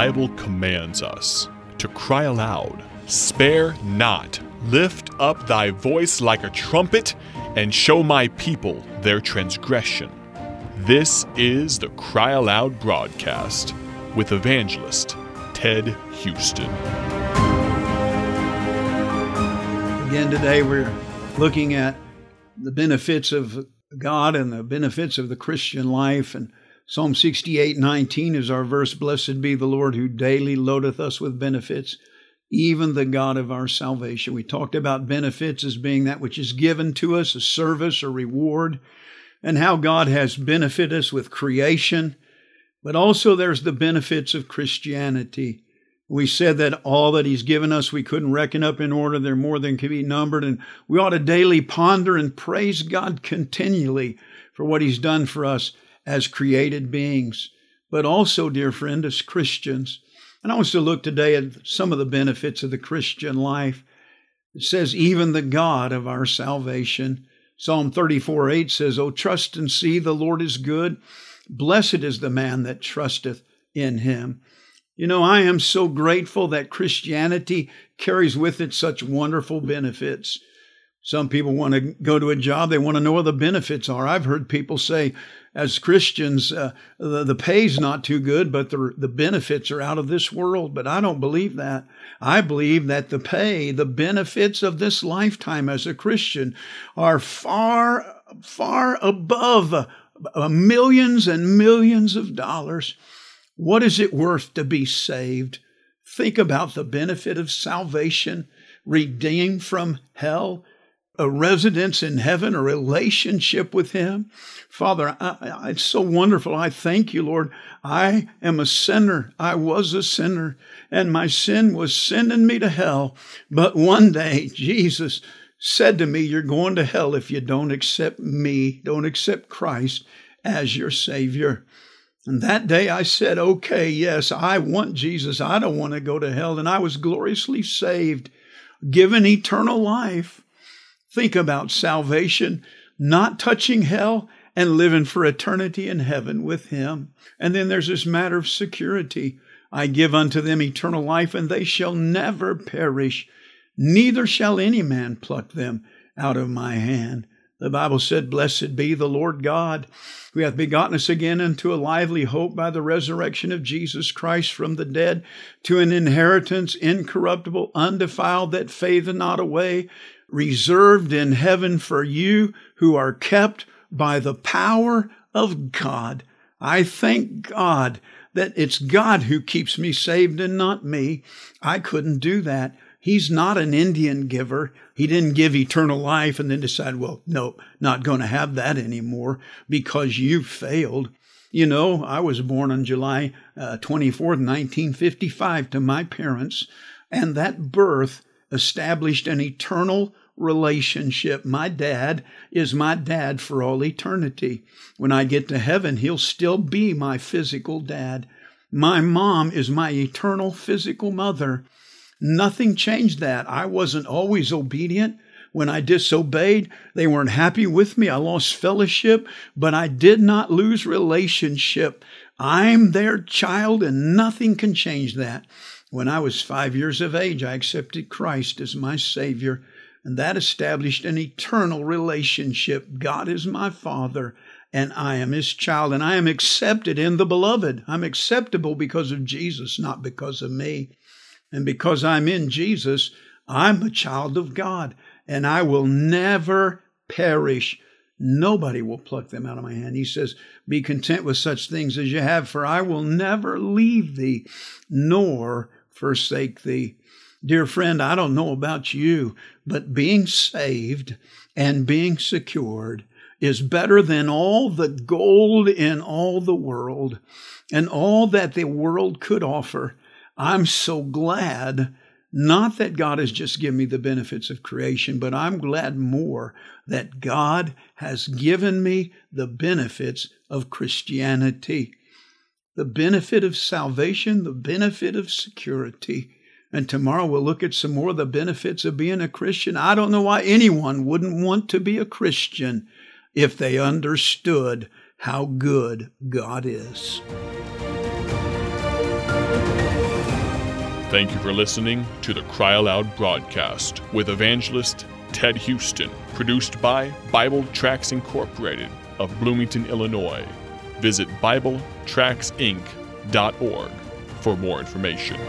Bible commands us to cry aloud, Spare not, lift up thy voice like a trumpet, and show my people their transgression. This is the Cry Aloud broadcast with evangelist Ted Houston. Again, today we're looking at the benefits of God and the benefits of the Christian life. And Psalm 68 19 is our verse Blessed be the Lord who daily loadeth us with benefits, even the God of our salvation. We talked about benefits as being that which is given to us, a service or reward, and how God has benefited us with creation. But also, there's the benefits of Christianity. We said that all that He's given us we couldn't reckon up in order. They're more than can be numbered. And we ought to daily ponder and praise God continually for what He's done for us as created beings, but also, dear friend, as Christians. And I want to look today at some of the benefits of the Christian life. It says, even the God of our salvation. Psalm 34 8 says, Oh, trust and see the Lord is good. Blessed is the man that trusteth in him. You know, I am so grateful that Christianity carries with it such wonderful benefits. Some people want to go to a job, they want to know what the benefits are. I've heard people say, as Christians, uh, the, the pay's not too good, but the, the benefits are out of this world. But I don't believe that. I believe that the pay, the benefits of this lifetime as a Christian are far, far above uh, millions and millions of dollars. What is it worth to be saved? Think about the benefit of salvation, redeemed from hell, a residence in heaven, a relationship with Him. Father, I, I, it's so wonderful. I thank you, Lord. I am a sinner. I was a sinner, and my sin was sending me to hell. But one day, Jesus said to me, You're going to hell if you don't accept me, don't accept Christ as your Savior. And that day I said, okay, yes, I want Jesus. I don't want to go to hell. And I was gloriously saved, given eternal life. Think about salvation, not touching hell and living for eternity in heaven with Him. And then there's this matter of security. I give unto them eternal life, and they shall never perish, neither shall any man pluck them out of my hand. The Bible said, Blessed be the Lord God, who hath begotten us again unto a lively hope by the resurrection of Jesus Christ from the dead, to an inheritance incorruptible, undefiled, that fadeth not away, reserved in heaven for you who are kept by the power of God. I thank God that it's God who keeps me saved and not me. I couldn't do that. He's not an Indian giver. He didn't give eternal life and then decide, well, no, not going to have that anymore because you failed. You know, I was born on July uh, 24th, 1955 to my parents, and that birth established an eternal relationship. My dad is my dad for all eternity. When I get to heaven, he'll still be my physical dad. My mom is my eternal physical mother. Nothing changed that. I wasn't always obedient. When I disobeyed, they weren't happy with me. I lost fellowship, but I did not lose relationship. I'm their child, and nothing can change that. When I was five years of age, I accepted Christ as my Savior, and that established an eternal relationship. God is my Father, and I am His child, and I am accepted in the Beloved. I'm acceptable because of Jesus, not because of me. And because I'm in Jesus, I'm a child of God and I will never perish. Nobody will pluck them out of my hand. He says, Be content with such things as you have, for I will never leave thee nor forsake thee. Dear friend, I don't know about you, but being saved and being secured is better than all the gold in all the world and all that the world could offer. I'm so glad, not that God has just given me the benefits of creation, but I'm glad more that God has given me the benefits of Christianity, the benefit of salvation, the benefit of security. And tomorrow we'll look at some more of the benefits of being a Christian. I don't know why anyone wouldn't want to be a Christian if they understood how good God is. Thank you for listening to the Cry Aloud broadcast with evangelist Ted Houston, produced by Bible Tracts Incorporated of Bloomington, Illinois. Visit BibleTractsInc.org for more information.